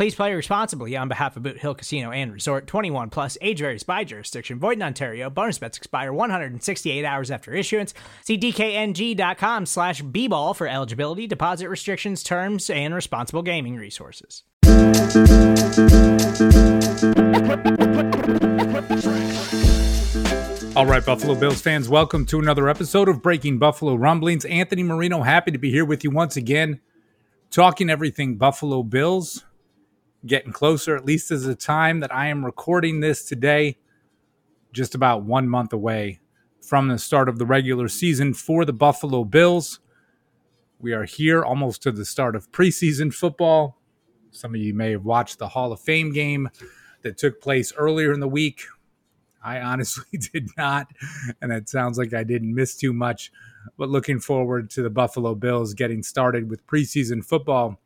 Please play responsibly on behalf of Boot Hill Casino and Resort 21 plus age varies by jurisdiction. Void in Ontario. Bonus bets expire 168 hours after issuance. See DKNG.com slash B ball for eligibility, deposit restrictions, terms, and responsible gaming resources. All right, Buffalo Bills fans, welcome to another episode of Breaking Buffalo Rumblings. Anthony Marino, happy to be here with you once again, talking everything Buffalo Bills. Getting closer, at least as the time that I am recording this today, just about one month away from the start of the regular season for the Buffalo Bills. We are here almost to the start of preseason football. Some of you may have watched the Hall of Fame game that took place earlier in the week. I honestly did not, and it sounds like I didn't miss too much. But looking forward to the Buffalo Bills getting started with preseason football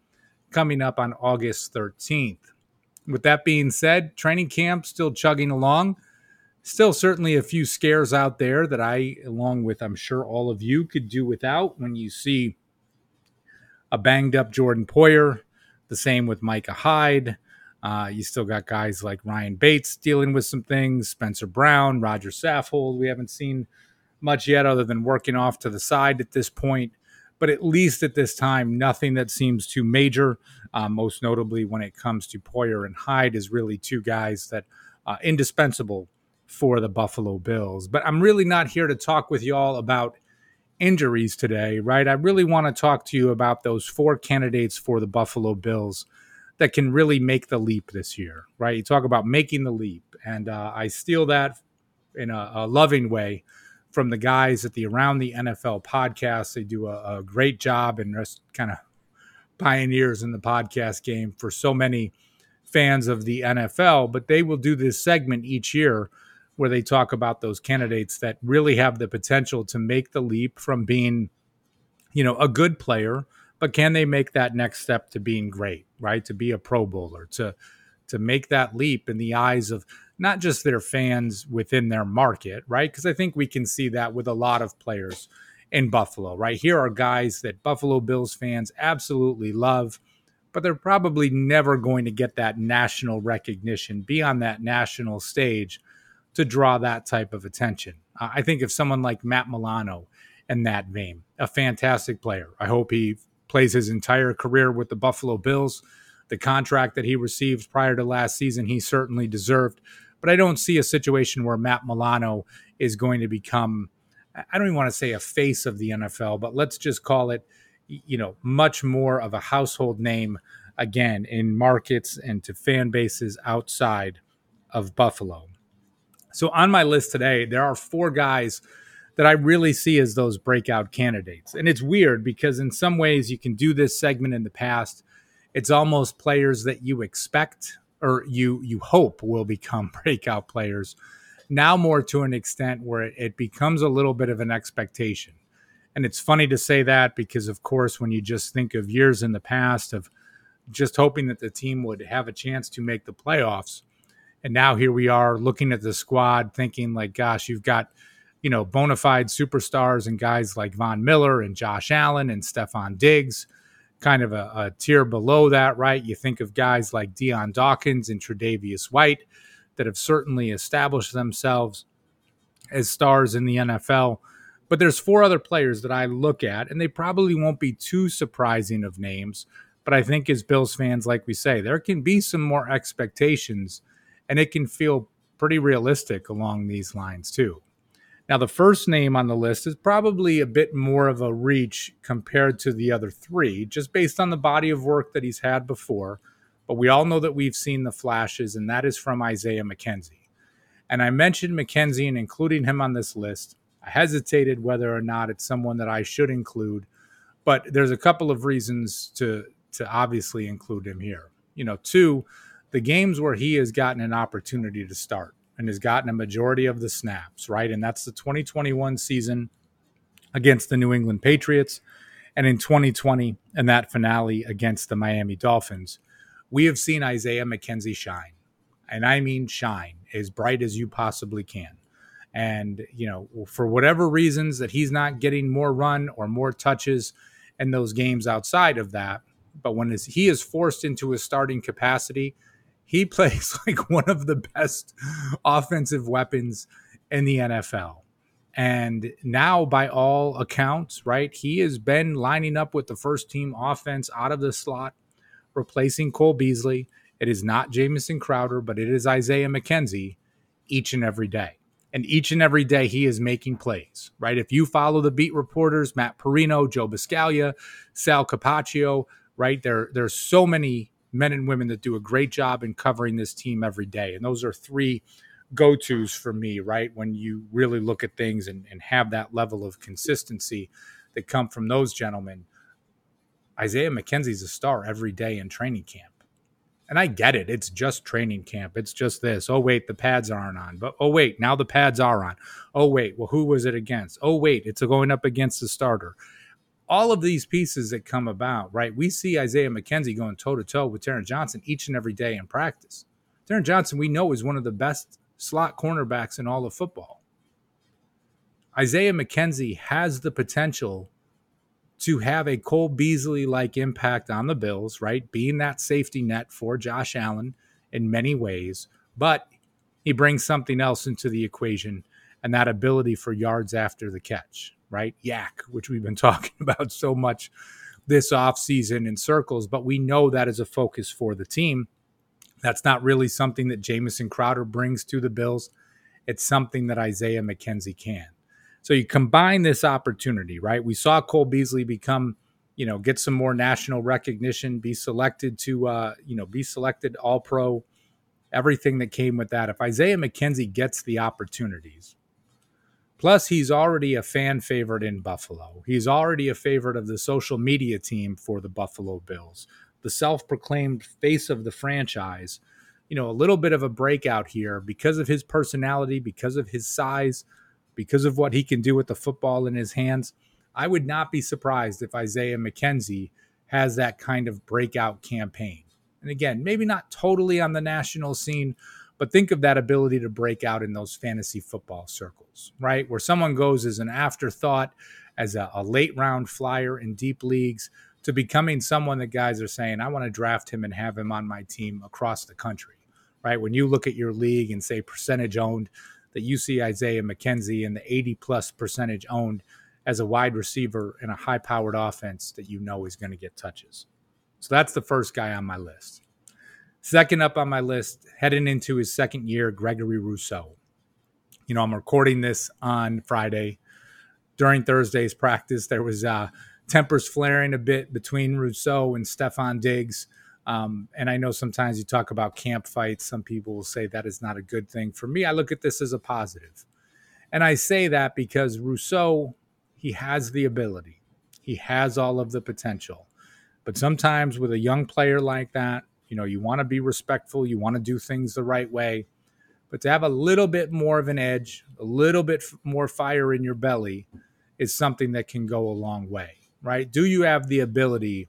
coming up on August 13th. With that being said, training camp still chugging along. Still, certainly a few scares out there that I, along with I'm sure all of you, could do without when you see a banged up Jordan Poyer, the same with Micah Hyde. Uh, you still got guys like Ryan Bates dealing with some things, Spencer Brown, Roger Saffold. We haven't seen much yet other than working off to the side at this point. But at least at this time, nothing that seems too major. Uh, most notably, when it comes to Poyer and Hyde, is really two guys that uh, indispensable for the Buffalo Bills. But I'm really not here to talk with y'all about injuries today, right? I really want to talk to you about those four candidates for the Buffalo Bills that can really make the leap this year, right? You talk about making the leap, and uh, I steal that in a, a, loving way from the guys at the Around the NFL podcast. They do a, a great job and just kind of pioneers in the podcast game for so many fans of the NFL, but they will do this segment each year where they talk about those candidates that really have the potential to make the leap from being, you know, a good player but can they make that next step to being great, right? To be a Pro Bowler, to to make that leap in the eyes of not just their fans within their market, right? Because I think we can see that with a lot of players in Buffalo, right? Here are guys that Buffalo Bills fans absolutely love, but they're probably never going to get that national recognition, be on that national stage to draw that type of attention. I think if someone like Matt Milano in that vein, a fantastic player, I hope he plays his entire career with the Buffalo Bills. The contract that he received prior to last season, he certainly deserved. But I don't see a situation where Matt Milano is going to become, I don't even want to say a face of the NFL, but let's just call it, you know, much more of a household name again in markets and to fan bases outside of Buffalo. So on my list today, there are four guys that I really see as those breakout candidates. And it's weird because in some ways you can do this segment in the past. It's almost players that you expect or you you hope will become breakout players. Now more to an extent where it, becomes a little bit of an expectation. And it's funny to say that because of course when you just think of years in the past of just hoping that the team would have a chance to make the playoffs. And now here we are looking at the squad thinking like gosh, you've got you know, bona fide superstars and guys like Von Miller and Josh Allen and Stefon Diggs, kind of a, a, tier below that, right? You think of guys like Dion Dawkins and Tre'Davious White that have certainly established themselves as stars in the NFL. But there's four other players that I look at, and they probably won't be too surprising of names. But I think as Bills fans, like we say, there can be some more expectations, and it can feel pretty realistic along these lines too. Now, the first name on the list is probably a bit more of a reach compared to the other three, just based on the body of work that he's had before. But we all know that we've seen the flashes, and that is from Isaiah McKenzie. And I mentioned McKenzie and including him on this list. I hesitated whether or not it's someone that I should include, but there's a couple of reasons to to obviously include him here. You know, two, the games where he has gotten an opportunity to start and has gotten a majority of the snaps, right? And that's the 2021 season against the New England Patriots and in 2020 and that finale against the Miami Dolphins. We have seen Isaiah McKenzie shine. And I mean shine as bright as you possibly can. And, you know, for whatever reasons that he's not getting more run or more touches in those games outside of that, but when he is forced into a starting capacity, he plays like one of the best offensive weapons in the NFL. And now, by all accounts, right, he has been lining up with the first team offense out of the slot, replacing Cole Beasley. It is not Jamison Crowder, but it is Isaiah McKenzie each and every day. And each and every day he is making plays, right? If you follow the beat reporters, Matt Parrino, Joe Buscaglia, Sal Capaccio, right? There, there's so many men and women that do a great job in covering this team every day. And those are three go tos for me, right? When you really look at things and, and have that level of consistency that come from those gentlemen. Isaiah McKenzie's a star every day in training camp. And I get it. It's just training camp. It's just this. Oh, wait, the pads aren't on. But oh, wait, now the pads are on. Oh, wait, well, who was it against? Oh, wait, it's going up against the starter all of these pieces that come about, right? We see Isaiah McKenzie going toe to toe with Taron Johnson each and every day in practice. Taron Johnson, we know, is one of the best slot cornerbacks in all of football. Isaiah McKenzie has the potential to have a Cole Beasley like impact on the Bills, right? Being that safety net for Josh Allen in many ways, but he brings something else into the equation and that ability for yards after the catch right? YAC, which we've been talking about so much this offseason in circles, but we know that is a focus for the team. That's not really something that Jamison Crowder brings to the Bills. It's something that Isaiah McKenzie can. So you combine this opportunity, right? We saw Cole Beasley become, you know, get some more national recognition, be selected to, uh, you know, be selected all pro, everything that came with that. If Isaiah McKenzie gets the opportunities, Plus, he's already a fan favorite in Buffalo. He's already a favorite of the social media team for the Buffalo Bills, the self proclaimed face of the franchise. You know, a little bit of a breakout here because of his personality, because of his size, because of what he can do with the football in his hands. I would not be surprised if Isaiah McKenzie has that kind of breakout campaign. And again, maybe not totally on the national scene, but think of that ability to break out in those fantasy football circles, right? Where someone goes as an afterthought, as a, a late round flyer in deep leagues, to becoming someone that guys are saying, I want to draft him and have him on my team across the country, right? When you look at your league and say percentage owned, that you see Isaiah McKenzie and the 80 plus percentage owned as a wide receiver in a high powered offense that you know is going to get touches. So that's the first guy on my list. Second up on my list, heading into his second year, Gregory Rousseau. You know, I'm recording this on Friday. During Thursday's practice, there was uh, tempers flaring a bit between Rousseau and Stefon Diggs. Um, and I know sometimes you talk about camp fights. Some people will say that is not a good thing. For me, I look at this as a positive. And I say that because Rousseau, he has the ability, he has all of the potential. But sometimes with a young player like that, you know, you want to be respectful, you want to do things the right way, but to have a little bit more of an edge, a little bit more fire in your belly is something that can go a long way, right? Do you have the ability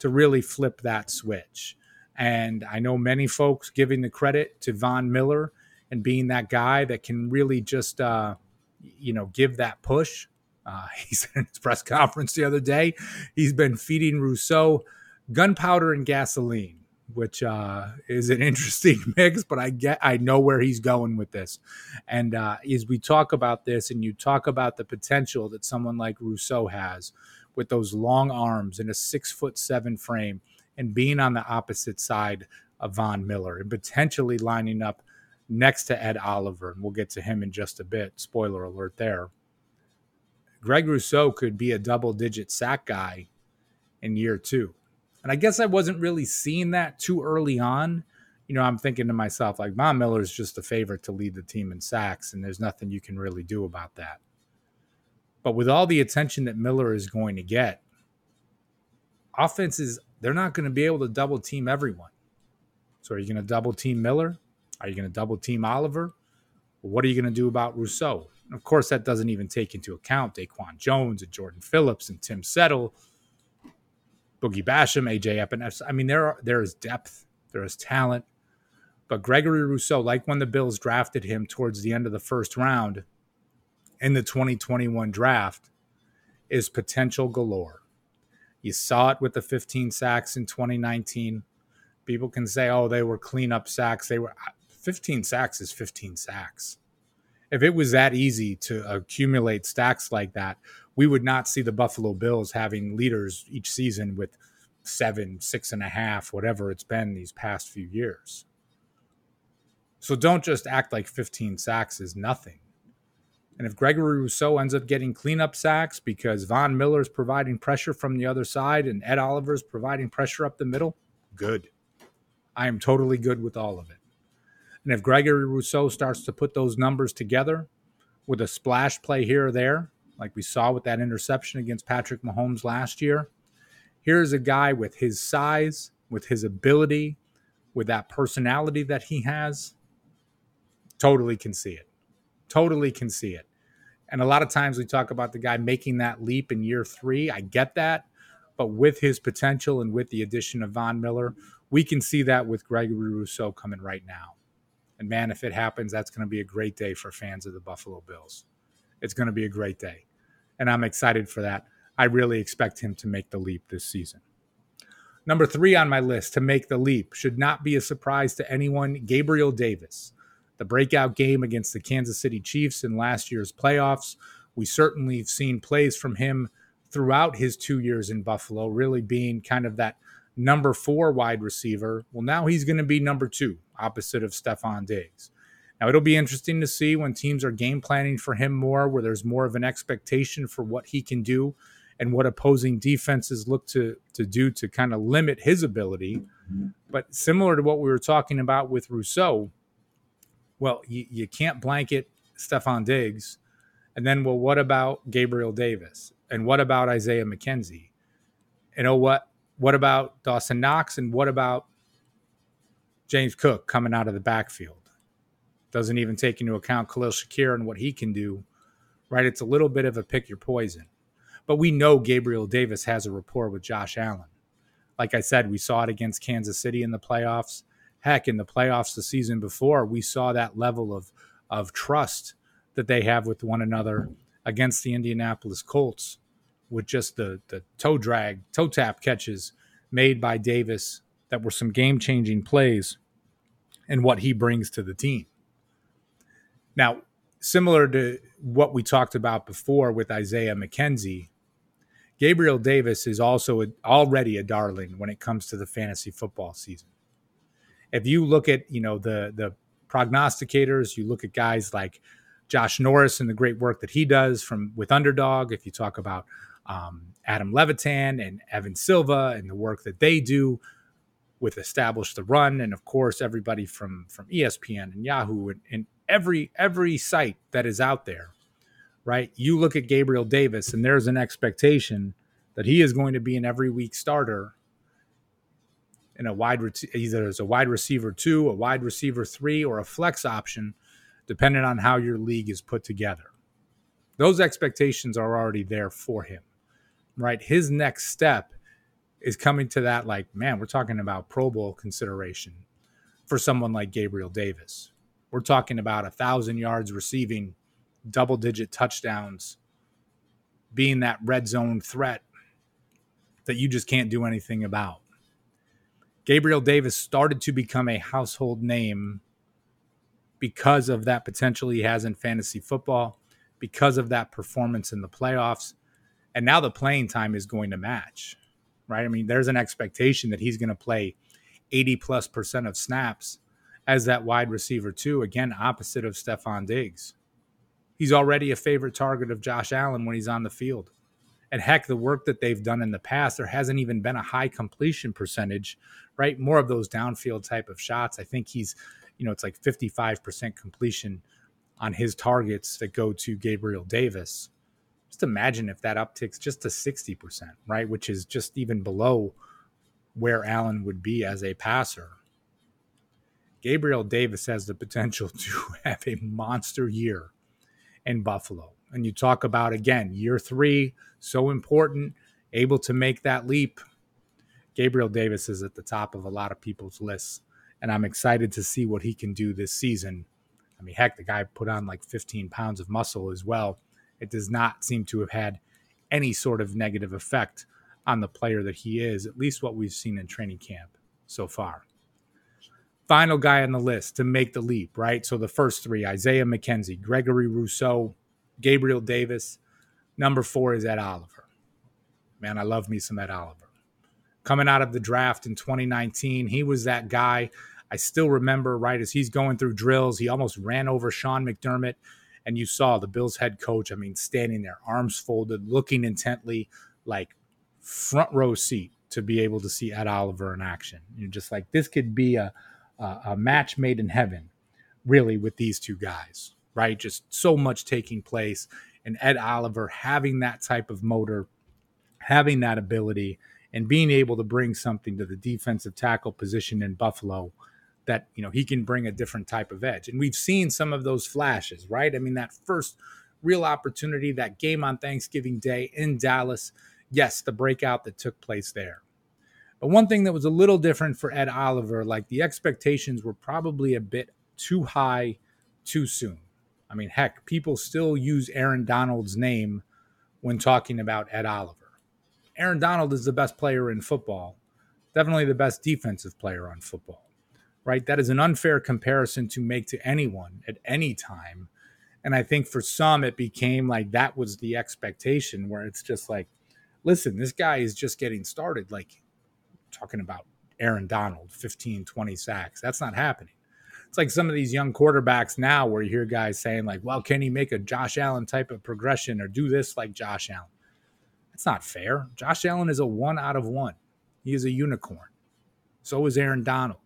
to really flip that switch? And I know many folks giving the credit to Von Miller and being that guy that can really just, uh, you know, give that push. Uh, he said in his press conference the other day, he's been feeding Rousseau gunpowder and gasoline which uh, is an interesting mix, but I get I know where he's going with this. And uh, as we talk about this, and you talk about the potential that someone like Rousseau has with those long arms and a six foot seven frame, and being on the opposite side of Von Miller, and potentially lining up next to Ed Oliver, and we'll get to him in just a bit. Spoiler alert there. Greg Rousseau could be a double digit sack guy in year two. And I guess I wasn't really seeing that too early on. You know, I'm thinking to myself, like, Von Miller is just a favorite to lead the team in sacks, and there's nothing you can really do about that. But with all the attention that Miller is going to get, offenses, they're not going to be able to double team everyone. So are you going to double team Miller? Are you going to double team Oliver? What are you going to do about Rousseau? And of course, that doesn't even take into account Daquan Jones and Jordan Phillips and Tim Settle, Boogie Basham, AJ Epenesa. I mean, there are there is depth, there is talent. But Gregory Rousseau, like when the Bills drafted him towards the end of the first round in the 2021 draft, is potential galore. You saw it with the 15 sacks in 2019. People can say, oh, they were cleanup sacks. They were 15 sacks is 15 sacks. If it was that easy to accumulate stacks like that, we would not see the Buffalo Bills having leaders each season with seven, six and a half, whatever it's been these past few years. So don't just act like 15 sacks is nothing. And if Gregory Rousseau ends up getting cleanup sacks because Von Miller is providing pressure from the other side and Ed Oliver is providing pressure up the middle, good. I am totally good with all of it. And if Gregory Rousseau starts to put those numbers together with a splash play here or there, like we saw with that interception against Patrick Mahomes last year, here's a guy with his size, with his ability, with that personality that he has. Totally can see it. Totally can see it. And a lot of times we talk about the guy making that leap in year three. I get that. But with his potential and with the addition of Von Miller, we can see that with Gregory Rousseau coming right now. And man, if it happens, that's going to be a great day for fans of the Buffalo Bills. It's going to be a great day. And I'm excited for that. I really expect him to make the leap this season. Number three on my list to make the leap should not be a surprise to anyone Gabriel Davis. The breakout game against the Kansas City Chiefs in last year's playoffs. We certainly have seen plays from him throughout his two years in Buffalo, really being kind of that number four wide receiver. Well, now he's going to be number two, opposite of Stefon Diggs. Now, it'll be interesting to see when teams are game planning for him more, where there's more of an expectation for what he can do and what opposing defenses look to, to do to kind of limit his ability. But similar to what we were talking about with Rousseau, well, you, you can't blanket Stefon Diggs. And then, well, what about Gabriel Davis? And what about Isaiah McKenzie? You know what? What about Dawson Knox and what about James Cook coming out of the backfield? Doesn't even take into account Khalil Shakir and what he can do, right? It's a little bit of a pick your poison. But we know Gabriel Davis has a rapport with Josh Allen. Like I said, we saw it against Kansas City in the playoffs. Heck, in the playoffs the season before, we saw that level of, of trust that they have with one another against the Indianapolis Colts with just the the toe drag, toe tap catches made by Davis that were some game changing plays and what he brings to the team. Now, similar to what we talked about before with Isaiah McKenzie, Gabriel Davis is also a, already a darling when it comes to the fantasy football season. If you look at, you know, the the prognosticators, you look at guys like Josh Norris and the great work that he does from with Underdog, if you talk about um, Adam Levitan and Evan Silva and the work that they do with establish the run. And of course everybody from from espn and yahoo and, and, every every site that is out there right? You look at gabriel davis and there's an expectation that he is going to be an every week starter in a wide either as a wide receiver two a wide receiver three or a flex option depending on how your league is put together. Those expectations are already there for him right? His next step is coming to that, like, man, we're talking about Pro Bowl consideration for someone like Gabriel Davis. We're talking about a thousand yards receiving, double digit touchdowns, being that red zone threat that you just can't do anything about. Gabriel Davis started to become a household name because of that potential he has in fantasy football, because of that performance in the playoffs, and now the playing time is going to match, right? I mean, there's an expectation that he's going to play 80 plus percent of snaps as that wide receiver, too. Again, opposite of Stefon Diggs. He's already a favorite target of Josh Allen when he's on the field. And heck, the work that they've done in the past, there hasn't even been a high completion percentage, right? More of those downfield type of shots. I think he's, you know, it's like 55% completion on his targets that go to Gabriel Davis. Just imagine if that upticks just to 60%, right? Which is just even below where Allen would be as a passer. Gabriel Davis has the potential to have a monster year in Buffalo. And you talk about, again, year three, so important, able to make that leap. Gabriel Davis is at the top of a lot of people's lists. And I'm excited to see what he can do this season. I mean, heck, the guy put on like 15 pounds of muscle as well. It does not seem to have had any sort of negative effect on the player that he is, at least what we've seen in training camp so far. Final guy on the list to make the leap, right? So the first three Isaiah McKenzie, Gregory Rousseau, Gabriel Davis. Number four is Ed Oliver. Man, I love me some Ed Oliver. Coming out of the draft in 2019, he was that guy. I still remember, right, as he's going through drills, he almost ran over Sean McDermott. And you saw the Bills head coach, I mean, standing there, arms folded, looking intently, like front row seat to be able to see Ed Oliver in action. You're just like, this could be a, a, a match made in heaven, really, with these two guys right? Just so much taking place. And Ed Oliver having that type of motor, having that ability, and being able to bring something to the defensive tackle position in Buffalo that, you know, he can bring a different type of edge. And we've seen some of those flashes, right? I mean, that first real opportunity, that game on Thanksgiving Day in Dallas, yes, the breakout that took place there. But one thing that was a little different for Ed Oliver, like the expectations were probably a bit too high too soon. I mean, heck, people still use Aaron Donald's name when talking about Ed Oliver. Aaron Donald is the best player in football, definitely the best defensive player on football, right? That is an unfair comparison to make to anyone at any time. And I think for some, it became like that was the expectation where it's just like, listen, this guy is just getting started. Like, talking about Aaron Donald, 15, 20 sacks. That's not happening it's like some of these young quarterbacks now where you hear guys saying like, well, can he make a Josh Allen type of progression or do this like Josh Allen? That's not fair. Josh Allen is a one out of one. He is a unicorn. So is Aaron Donald.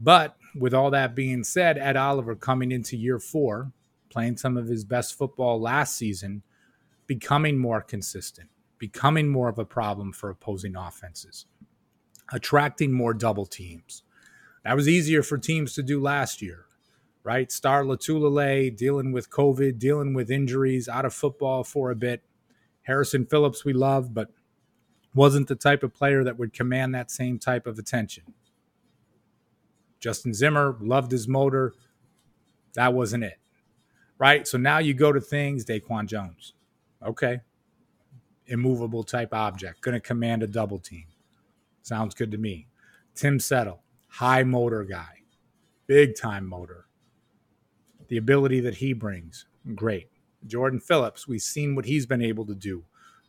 But with all that being said, Ed Oliver coming into year four, playing some of his best football last season, becoming more consistent, becoming more of a problem for opposing offenses, attracting more double teams, that was easier for teams to do last year, right? Star Lotulelei dealing with COVID, dealing with injuries, out of football for a bit. Harrison Phillips, we love, but wasn't the type of player that would command that same type of attention. Justin Zimmer loved his motor. That wasn't it, right? So now you go to things, Daquan Jones. Okay. Immovable type object, going to command a double team. Sounds good to me. Tim Settle, high motor guy, big time motor. The ability that he brings, great. Jordan Phillips, we've seen what he's been able to do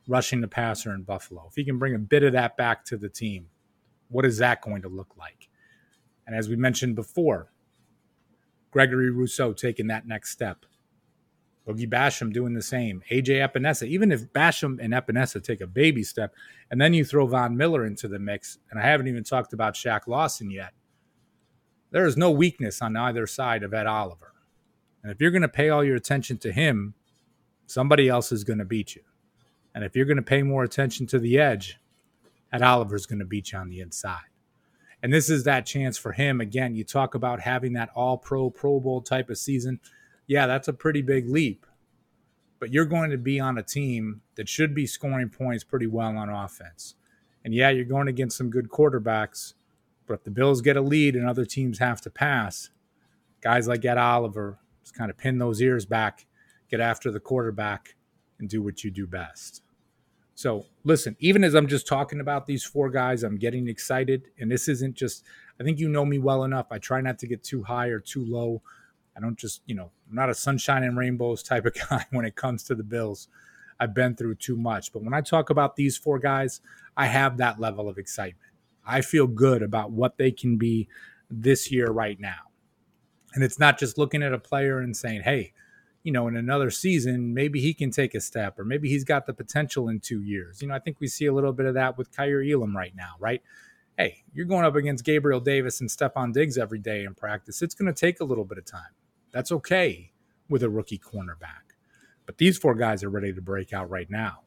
rushing the passer in Buffalo. If he can bring a bit of that back to the team, what is that going to look like? And as we mentioned before, Gregory Rousseau taking that next step. Boogie Basham doing the same. AJ Epenesa. Even if Basham and Epenesa take a baby step, and then you throw Von Miller into the mix, and I haven't even talked about Shaq Lawson yet. There is no weakness on either side of Ed Oliver. And if you're going to pay all your attention to him, somebody else is going to beat you. And if you're going to pay more attention to the edge, Ed Oliver is going to beat you on the inside. And this is that chance for him. Again, you talk about having that all pro, Pro Bowl type of season yeah, that's a pretty big leap. But you're going to be on a team that should be scoring points pretty well on offense. And yeah, you're going against some good quarterbacks. But if the Bills get a lead and other teams have to pass, guys like Ed Oliver just kind of pin those ears back, get after the quarterback, and do what you do best. So listen, even as I'm just talking about these four guys, I'm getting excited. And this isn't just, I think you know me well enough. I try not to get too high or too low. I don't just, you know, I'm not a sunshine and rainbows type of guy when it comes to the Bills. I've been through too much. But when I talk about these four guys, I have that level of excitement. I feel good about what they can be this year right now. And it's not just looking at a player and saying, hey, you know, in another season, maybe he can take a step or maybe he's got the potential in two years. You know, I think we see a little bit of that with Kaiir Elam right now, right? Hey, you're going up against Gabriel Davis and Stefon Diggs every day in practice. It's going to take a little bit of time. That's okay with a rookie cornerback. But these four guys are ready to break out right now.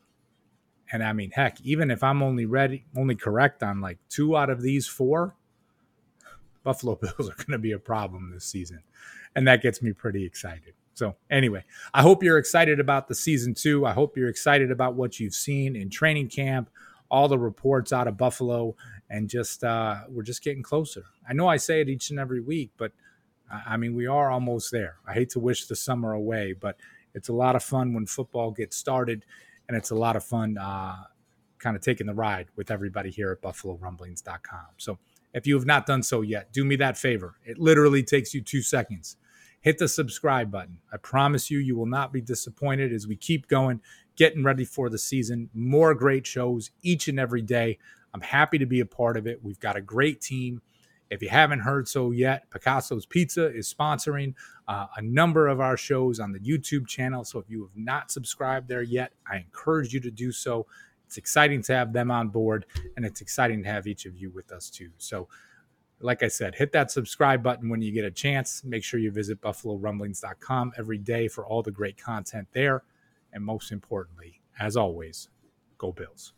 And I mean, heck, even if I'm only ready, only correct on like two out of these four, Buffalo Bills are going to be a problem this season. And that gets me pretty excited. So, anyway, I hope you're excited about the season two. I hope you're excited about what you've seen in training camp, all the reports out of Buffalo, and just uh, we're just getting closer. I know I say it each and every week, but I mean, we are almost there. I hate to wish the summer away, but it's a lot of fun when football gets started, and it's a lot of fun uh, kind of taking the ride with everybody here at BuffaloRumblings.com. So, if you have not done so yet, do me that favor. It literally takes you two seconds hit the subscribe button. I promise you, you will not be disappointed as we keep going, getting ready for the season. More great shows each and every day. I'm happy to be a part of it. We've got a great team. If you haven't heard so yet, Picasso's Pizza is sponsoring uh, a number of our shows on the YouTube channel. So if you have not subscribed there yet, I encourage you to do so. It's exciting to have them on board, and it's exciting to have each of you with us too. So, like I said, hit that subscribe button when you get a chance. Make sure you visit buffalorumblings.com every day for all the great content there. And most importantly, as always, go Bills.